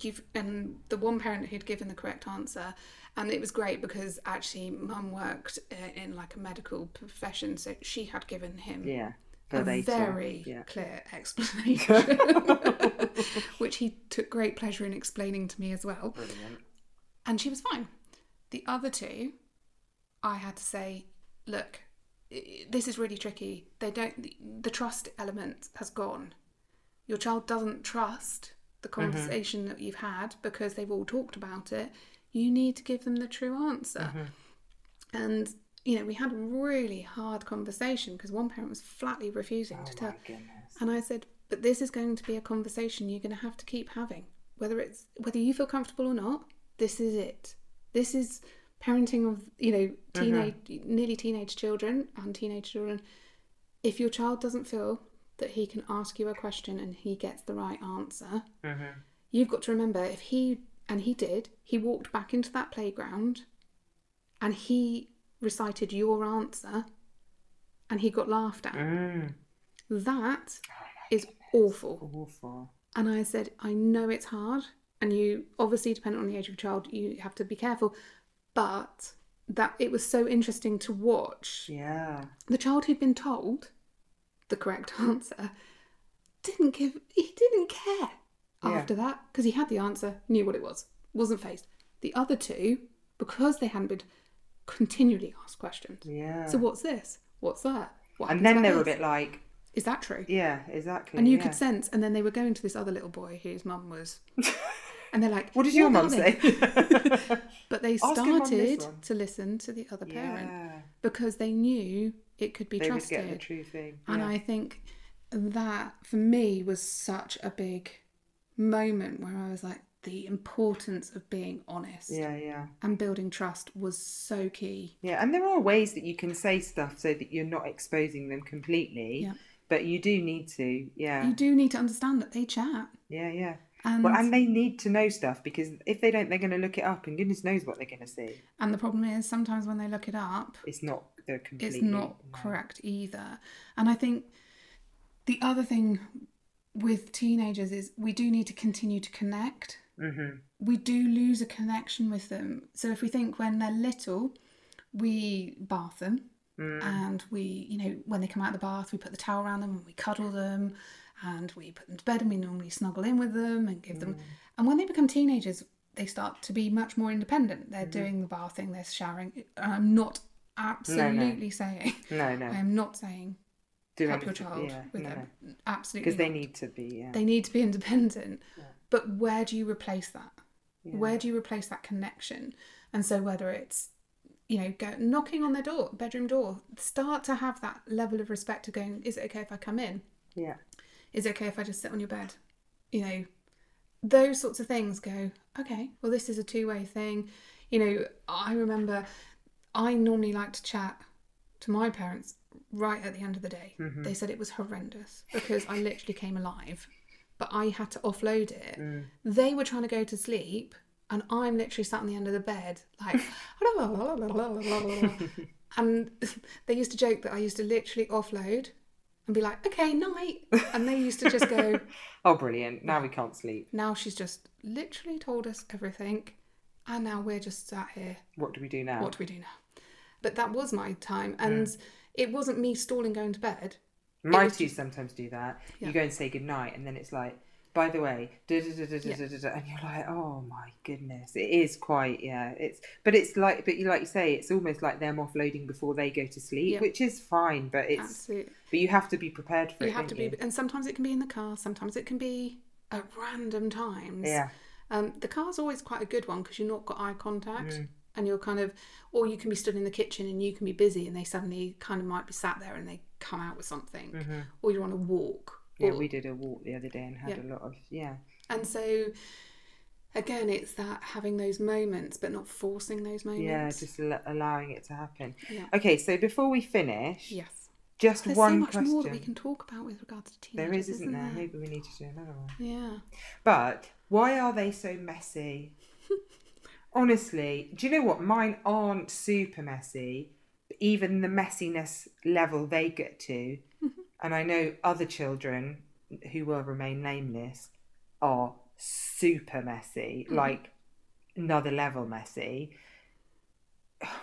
You've and the one parent who'd given the correct answer, and it was great because actually, mum worked uh, in like a medical profession, so she had given him yeah. a very Yeah. clear explanation, which he took great pleasure in explaining to me as well Brilliant. and she was fine. The other two, I had to say, look, this is really tricky. They don't. The, the trust element has gone. Your child doesn't trust the mm-hmm. conversation that you've had because they've all talked about it. You need to give them the true answer. Mm-hmm. And you know, we had a really hard conversation because one parent was flatly refusing Oh to tell. goodness. And I said, but this is going to be a conversation you're going to have to keep having. Whether it's whether you feel comfortable or not, this is it. This is parenting of you know mm-hmm. teenage, nearly teenage children and teenage children. If your child doesn't feel that he can ask you a question and he gets the right answer, Mhm. you've got to remember if he and he did, he walked back into that playground and he recited your answer and he got laughed at. Mm. That is awful. Awful. And I said, I know it's hard, and you obviously, depending on the age of child, you have to be careful. But that it was so interesting to watch Yeah. the child who'd been told the correct answer didn't give, he didn't care Yeah. after that because he had the answer, knew what it was, wasn't phased. The other two, because they hadn't been continually asked questions. Yeah. So what's this? What's that? What and then they were a bit like, Is that true? yeah, exactly. And you yeah. could sense, and then they were going to this other little boy whose mum was, and they're like, What did your mum say? But they started to listen to the other parent yeah. because they knew it could be They would trusted. get the true thing. And. I think that for me was such a big moment where I was like, the importance of being honest Yeah, yeah. and building trust was so key. Yeah, and there are ways that you can say stuff so that you're not exposing them completely. Yeah. But you do need to, yeah, You do need to understand that they chat. yeah, yeah. And, Well, and they need to know stuff because if they don't, they're going to look it up, and goodness knows what they're going to see. and the problem is sometimes when they look it up, It's not it's not no. correct either. And I think the other thing with teenagers is we do need to continue to connect. Mhm. We do lose a connection with them. So if we think when they're little, we bath them Mm. and we, you know, when they come out of the bath, we put the towel around them and we cuddle them and we put them to bed and we normally snuggle in with them and give Mm. them. And when they become teenagers, they start to be much more independent. They're Mm-hmm. doing the bathing, they're showering. I'm not absolutely saying, No, no. I am not saying Do help your child yeah, with no, them. Absolutely. Because they need to be, yeah. They need to be independent. But where do you replace that? Yeah. Where do you replace that connection? And so whether it's you know, go knocking on their door, bedroom door, start to have that level of respect of going, is it okay if I come in? Yeah. Is it okay if I just sit on your bed? You know, those sorts of things go, okay, well, this is a two way thing. You know, I remember I normally like to chat to my parents right at the end of the day. Mm-hmm. They said it was horrendous because I literally came alive, but I had to offload it. Mm. They were trying to go to sleep, and I'm literally sat on the end of the bed, like, and they used to joke that I used to literally offload and be like, okay, night. And they used to just go, Oh, brilliant! Now we can't sleep. now she's just literally told us everything, and now we're just sat here What do we do now? what do we do now? But that was my time, and mm. it wasn't me stalling going to bed. My two sometimes do that. Yeah. You go and say goodnight, and then it's like, by the way, and you're like, oh my goodness, it is quite, yeah. It's but it's like, but you like you say, it's almost like them offloading before they go to sleep, yeah. which is fine, but it's Absolutely. but you have to be prepared for you it. Have to you? and sometimes it can be in the car, sometimes it can be at random times. Yeah, um, the car's always quite a good one because you're not got eye contact. Mm. And you're kind of, or you can be stood in the kitchen and you can be busy, and they suddenly kind of might be sat there and they come out with something, mm-hmm. or you're on a walk, yeah, we did a walk the other day and had Yeah. a lot of, yeah. And so, again, it's that having those moments, but not forcing those moments. Yeah, just al- allowing it to happen. Yeah. Okay, so before we finish, yes. just There's one so much question. more that we can talk about with regards to teenagers. there is, isn't isn't there? there? Maybe we need to do another one. Yeah. But why are they so messy? Honestly, do you know what? Mine aren't super messy. but Even the messiness level they get to, and I know other children who will remain nameless are super messy, mm. like another level messy.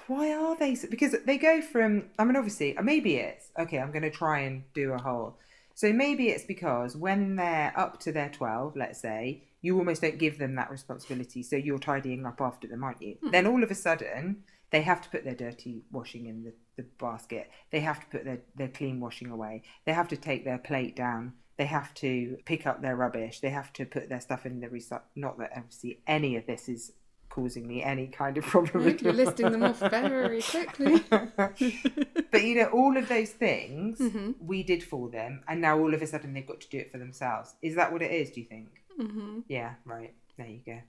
Why are they? So, because they go from. I mean, obviously, uh, maybe it's okay. I'm going to try and do a whole. So maybe it's because when they're up to their 12, let's say, you almost don't give them that responsibility. So you're tidying up after them, aren't you? Hmm. Then all of a sudden, they have to put their dirty washing in the, the basket. They have to put their, their clean washing away. They have to take their plate down. They have to pick up their rubbish. They have to put their stuff in the recycle. Not that obviously any of this is causing me any kind of problem. at You're all. listing them off very quickly. but you know, all of those things Mm-hmm. we did for them, and now all of a sudden they've got to do it for themselves. Is that what it is? Do you think? hmm Yeah, right. There you go.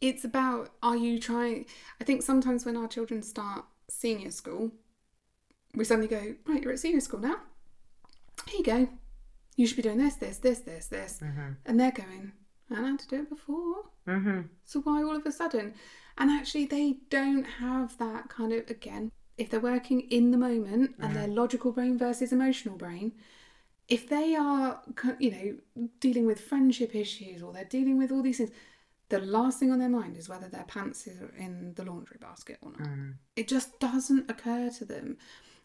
It's about are you trying? I think sometimes when our children start senior school, we suddenly go, right, you're at senior school now. Here you go. You should be doing this, this, this, this, this. Mhm. And they're going, I had to do it before. Mhm. So why all of a sudden? And actually, they don't have that kind of, again, if they're working in the moment and their logical brain versus emotional brain, if they are, you know, dealing with friendship issues or they're dealing with all these things, the last thing on their mind is whether their pants are in the laundry basket or not. It just doesn't occur to them.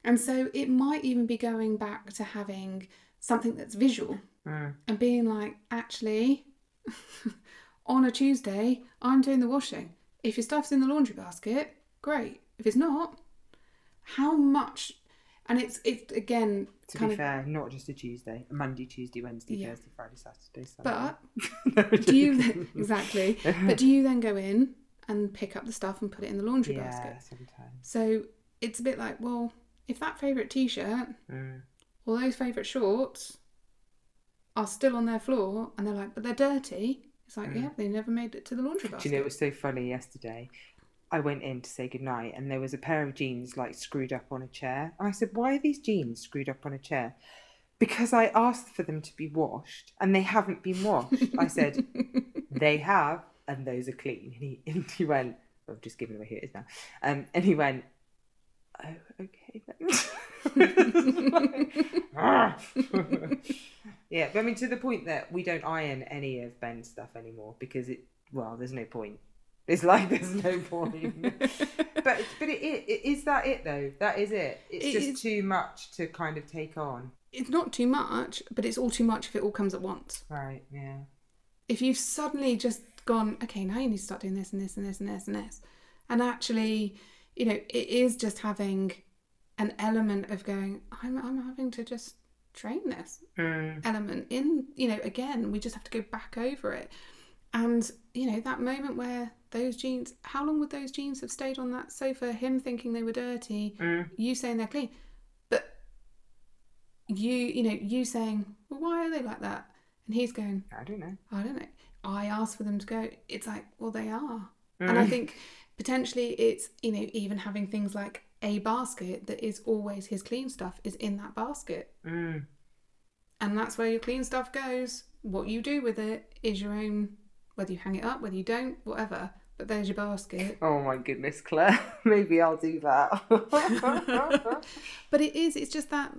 And so it might even be going back to having something that's visual Mm. and being like, actually, on a Tuesday, I'm doing the washing. If your stuff's in the laundry basket, great. If it's not, how much? And it's it's again To be of. fair, not just a Tuesday, a Monday, Tuesday, Wednesday, Yeah. Thursday, Friday, Saturday, Sunday. But do you exactly? But do you then go in and pick up the stuff and put it in the laundry yeah, basket? sometimes. So it's a bit like, well, if that favourite T-shirt Mm. or those favourite shorts are still on their floor and they're like, but they're dirty. It's like, yeah, they never made it to the laundry basket. Do you know it was so funny yesterday? I went in to say goodnight and there was a pair of jeans like screwed up on a chair. And I said, Why are these jeans screwed up on a chair? Because I asked for them to be washed and they haven't been washed. I said, They have, and those are clean. And he, and he went, I've just given away who it is now. Um, and he went, Oh, okay "Ah." yeah, but I mean, to the point that we don't iron any of Ben's stuff anymore because it, well, there's no point. It's like there's no point. but but it, it, it is that it though. That is it. It's It just is- too much to kind of take on. it's not too much, but it's all too much if it all comes at once. Right. Yeah. If you've suddenly just gone, okay, now you need to start doing this and this and this and this and this, and actually, you know, it is just having an element of going, I'm, I'm having to just train this Mm. element in, you know, again, we just have to go back over it. And, you know, that moment where those jeans, how long would those jeans have stayed on that sofa? Him thinking they were dirty, Mm. you saying they're clean. But you, you know, you saying, well, why are they like that? And he's going, I don't know. I don't know. I asked for them to go. It's like, well, they are. And I Mm. think potentially it's, you know, even having things like a basket that is always his clean stuff is in that basket. Mm. And that's where your clean stuff goes. What you do with it is your own, whether you hang it up, whether you don't, whatever. But there's your basket. Oh my goodness, Claire. Maybe I'll do that. But it is, it's just that,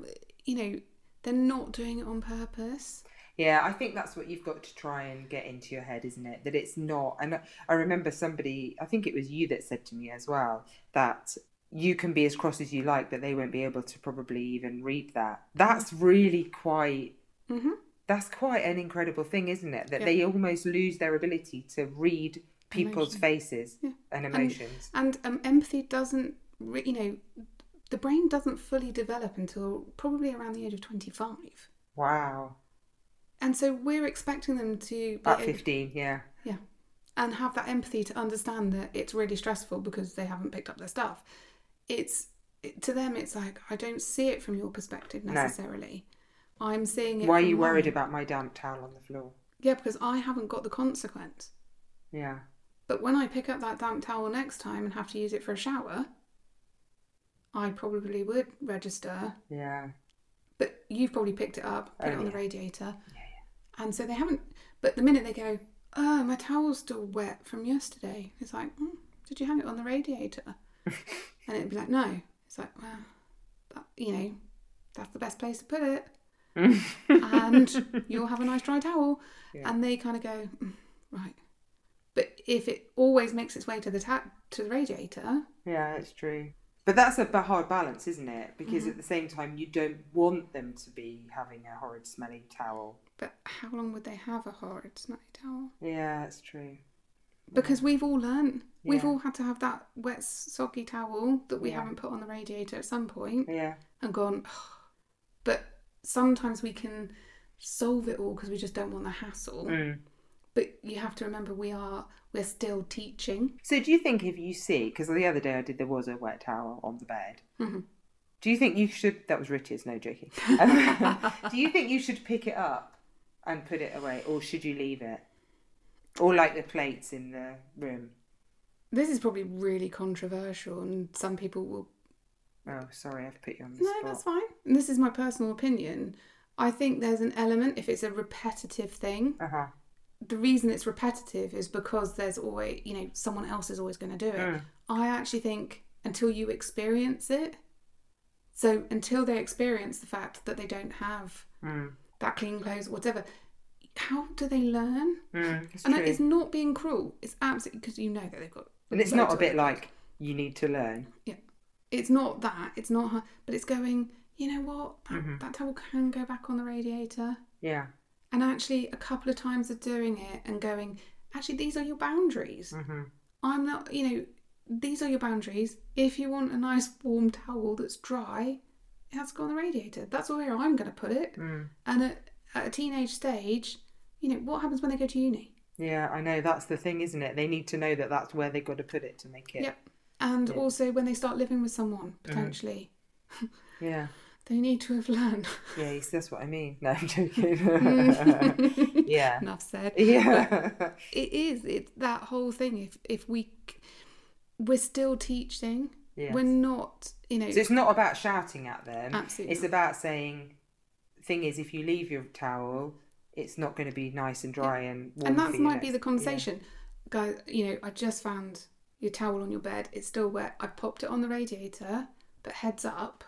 you know, they're not doing it on purpose. Yeah, I think that's what you've got to try and get into your head, isn't it? That it's not. And I remember somebody, I think it was you that said to me as well, that you can be as cross as you like, but they won't be able to probably even read that. That's really quite. hmm That's quite an incredible thing, isn't it? That Yeah. they almost lose their ability to read people's Emotion. faces Yeah. and emotions. And um, empathy doesn't, re- you know, the brain doesn't fully develop until probably around the age of 25. wow. And so we're expecting them to be At able- 15, yeah. Yeah. And have that empathy to understand that it's really stressful because they haven't picked up their stuff. It's to them it's like I don't see it from your perspective No. necessarily. I'm seeing it Why are you worried mine. about my damp towel on the floor? Yeah, because I haven't got the consequence. Yeah. But when I pick up that damp towel next time and have to use it for a shower, I probably would register. Yeah. But you've probably picked it up, put Oh, it on the radiator. yeah. radiator. And so they haven't. But the minute they go, oh, my towel's still wet from yesterday, it's like, mm, did you hang it on the radiator? And it'd be like, no. It's like, well, that, you know, that's the best place to put it. and you'll have a nice dry towel. Yeah. And they kind of go, "Mm, right. But if it always makes its way to the tap to the radiator, Yeah, it's true. But that's a hard balance, isn't it? Because Mm-hmm. at the same time, you don't want them to be having a horrid, smelly towel. but how long would they have a horrid smelly towel? Yeah, it's true. Because we've all learned, we've all had to have that wet, soggy towel that we Yeah. haven't put on the radiator at some point Yeah, and gone. But sometimes we can solve it all because we just don't want the hassle. Mm. But you have to remember, we are we're still teaching. So, do you think if you see, because the other day I did, there was a wet towel on the bed. Mhm. Do you think you should? That was Richard's, no joking. do you think you should pick it up and put it away, or should you leave it, or like the plates in the room? This is probably really controversial, and some people will Oh, sorry, I've put you on the No, spot. No, that's fine. And this is my personal opinion. I think there's an element, if it's a repetitive thing, Uh huh. the reason it's repetitive is because there's always, you know, someone else is always going to do it. Mm. I actually think until you experience it, so until they experience the fact that they don't have Mm. that clean clothes, whatever, how do they learn? Mm, and true. it's not being cruel. It's absolutely because you know that they've got. and it's not a bit like you need to learn. Yeah, it's not that it's not her but it's going you know what that, Mhm. that towel can go back on the radiator Yeah. and actually a couple of times of doing it and going actually these are your boundaries hmm i'm not you know these are your boundaries if you want a nice warm towel that's dry it has to go on the radiator that's where i'm going to put it Mm. and at, at a teenage stage you know what happens when they go to uni Yeah, I know. That's the thing, isn't it? They need to know that that's where they've got to put it to make it. Yep. and Yeah. also when they start living with someone mm-hmm. potentially Yeah. they need to have learned Yeah, you see, that's what I mean. No, I'm mm. joking. yeah. enough said Yeah. it is it's that whole thing if if we we're still teaching Yes. we're not you know So it's not about shouting at them. Absolutely It's not. about saying, thing is, if you leave your towel, it's not going to be nice and dry and warm. and that might be the conversation guys you know i just found your towel on your bed it's still wet i popped it on the radiator but heads up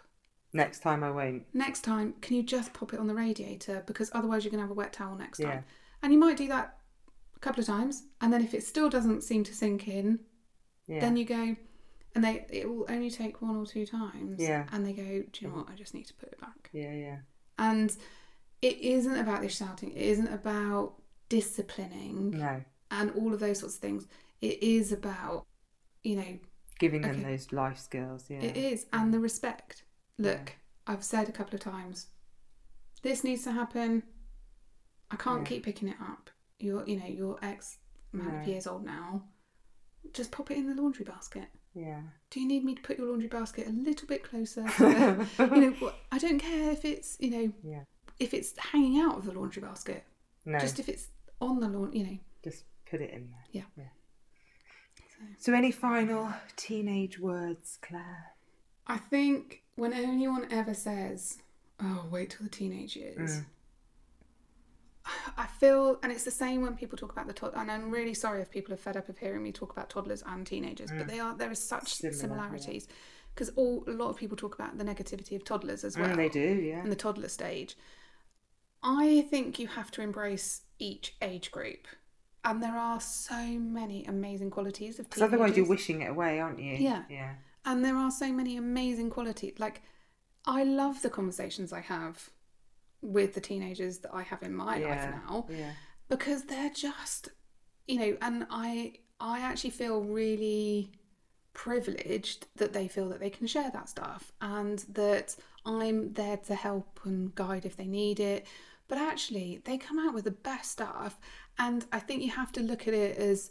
Next time I won't. next time can you just pop it on the radiator because otherwise you're going to have a wet towel next Yeah. time and you might do that a couple of times and then if it still doesn't seem to sink in Yeah. then you go and they it will only take one or two times Yeah. and they go do you know what i just need to put it back yeah, yeah. And it isn't about this shouting, it isn't about disciplining No. and all of those sorts of things. It is about, you know, Giving them those life skills. Yeah. it is, and the respect. Look, I've said a couple of times, this needs to happen. I can't Yeah. keep picking it up. You're, you know, you're X amount of years old now. Just pop it in the laundry basket. Yeah. Do you need me to put your laundry basket a little bit closer? You know, I don't care if it's, you know, Yeah. If it's hanging out of the laundry basket. No. Just if it's on the lawn, you know. Just put it in there. Yeah. So, any final teenage words, Claire? I think when anyone ever says, "Oh, wait till the teenage years," Mm. I feel, and it's the same when people talk about the toddler. And I'm really sorry if people are fed up of hearing me talk about toddlers and teenagers, but they are there is such Mm. Similar, similarities because all a lot of people talk about the negativity of toddlers as well Mm, they do, yeah. in the toddler stage. I think you have to embrace each age group, and there are so many amazing qualities of Because otherwise you're wishing it away, aren't you? Yeah. Yeah. And there are so many amazing qualities. Like, I love the conversations I have with the teenagers that I have in my yeah. life now Yeah. because they're just, you know, and I I actually feel really privileged that they feel that they can share that stuff and that I'm there to help and guide if they need it. But actually, they come out with the best stuff, and I think you have to look at it as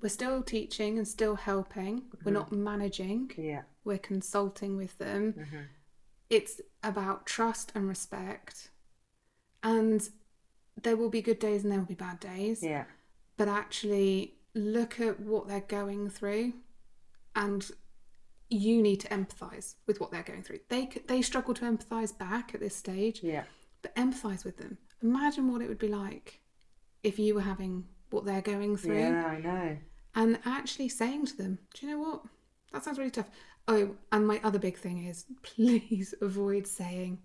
we're still teaching and still helping. We're not managing Yeah. we're consulting with them. Mm-hmm. It's about trust and respect. And there will be good days and there will be bad days. Yeah. But actually, look at what they're going through and you need to empathize with what they're going through. They they struggle to empathize back at this stage, Yeah. But empathize with them. Imagine what it would be like if you were having what they're going through Yeah, I know. and actually saying to them, Do you know what? That sounds really tough. Oh, and my other big thing is please avoid saying,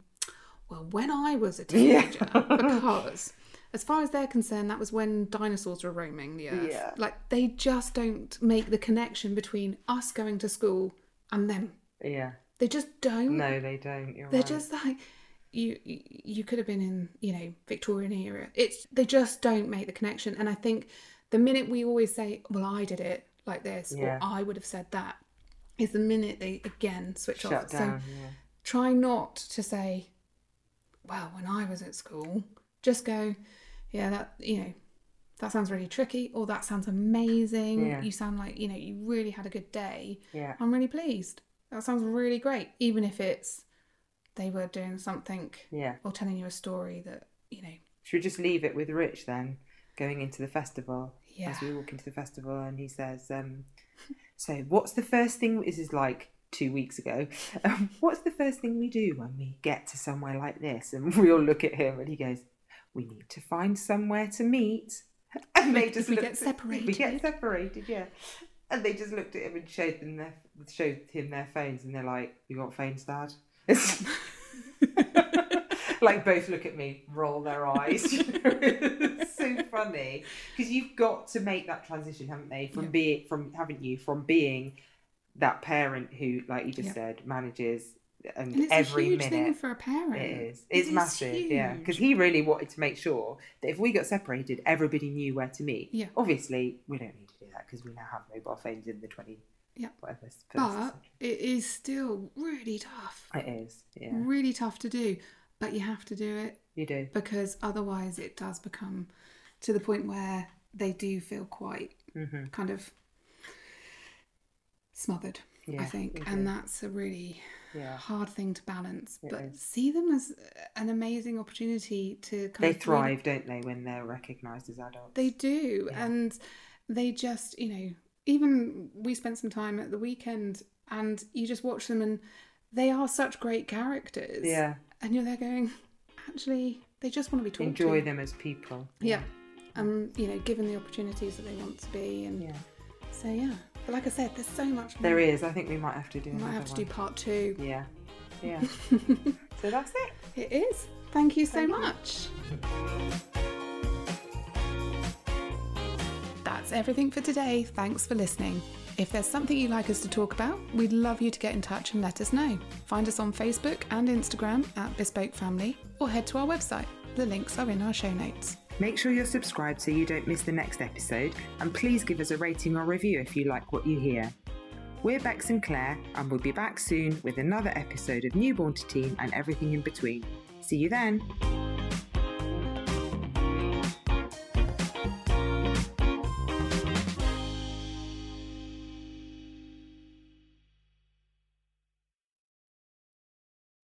Well, when I was a teenager, because as far as they're concerned, that was when dinosaurs were roaming the earth. Yeah. Like they just don't make the connection between us going to school and them. Yeah. They just don't. No, they don't. You're They're right. just like you. you- could have been in, you know, Victorian era. It's they just don't make the connection. And I think the minute we always say, "Well, I did it like this," Yeah. or "I would have said that," is the minute they again switch shut off. down. So yeah. try not to say, "Well, when I was at school," just go, "Yeah, that you know." That sounds really tricky, or that sounds amazing. Yeah. You sound like you know you really had a good day. Yeah. I'm really pleased. That sounds really great, even if it's they were doing something Yeah. or telling you a story that you know. Should we just leave it with Rich then, going into the festival? Yeah. As we walk into the festival, and he says, um, "So, what's the first thing?" This is like two weeks ago. Um, what's the first thing we do when we get to somewhere like this? And we all look at him, and he goes, "We need to find somewhere to meet." And they just we looked get at- separated. We get separated, yeah. And they just looked at him and showed them their showed him their phones, and they're like, "You got phones, Dad?" like both look at me, roll their eyes. it's so funny because you've got to make that transition, haven't they? From Yeah. being from haven't you from being that parent who, like you just Yeah. said, manages and, And it's every a huge minute. thing for a parent. It is. It It's massive, yeah. Because he really wanted to make sure that if we got separated, everybody knew where to meet. Yeah. Obviously, we don't need to do that because we now have mobile phones in the twenty. Yeah. Whatever. But it is still really tough. it is. Yeah. Really tough to do. But you have to do it You do. because otherwise it does become to the point where they do feel quite Mm-hmm. kind of smothered. Yeah. I think, and that's a really Yeah. hard thing to balance. It but is. see them as an amazing opportunity to kind They thrive, don't they, when they're recognised as adults? They do, Yeah. and they just, you know, even we spent some time at the weekend, and you just watch them, and they are such great characters. Yeah. and you're there going, actually, they just want to be talked Enjoy to. them as people. Yeah, um, you know, given the opportunities that they want to be, and Yeah. so yeah. But like I said, there's so much. There more. is. I think we might have to do. We might have to do part two. Yeah. Yeah. so that's it. It is. Thank you so Thank you. That's everything for today. Thanks for listening. If there's something you'd like us to talk about, we'd love you to get in touch and let us know. Find us on Facebook and Instagram at Bespoke Family or head to our website. The links are in our show notes. Make sure you're subscribed so you don't miss the next episode, and please give us a rating or review if you like what you hear. We're Becks and Claire, and we'll be back soon with another episode of Newborn to Teen and everything in between. See you then.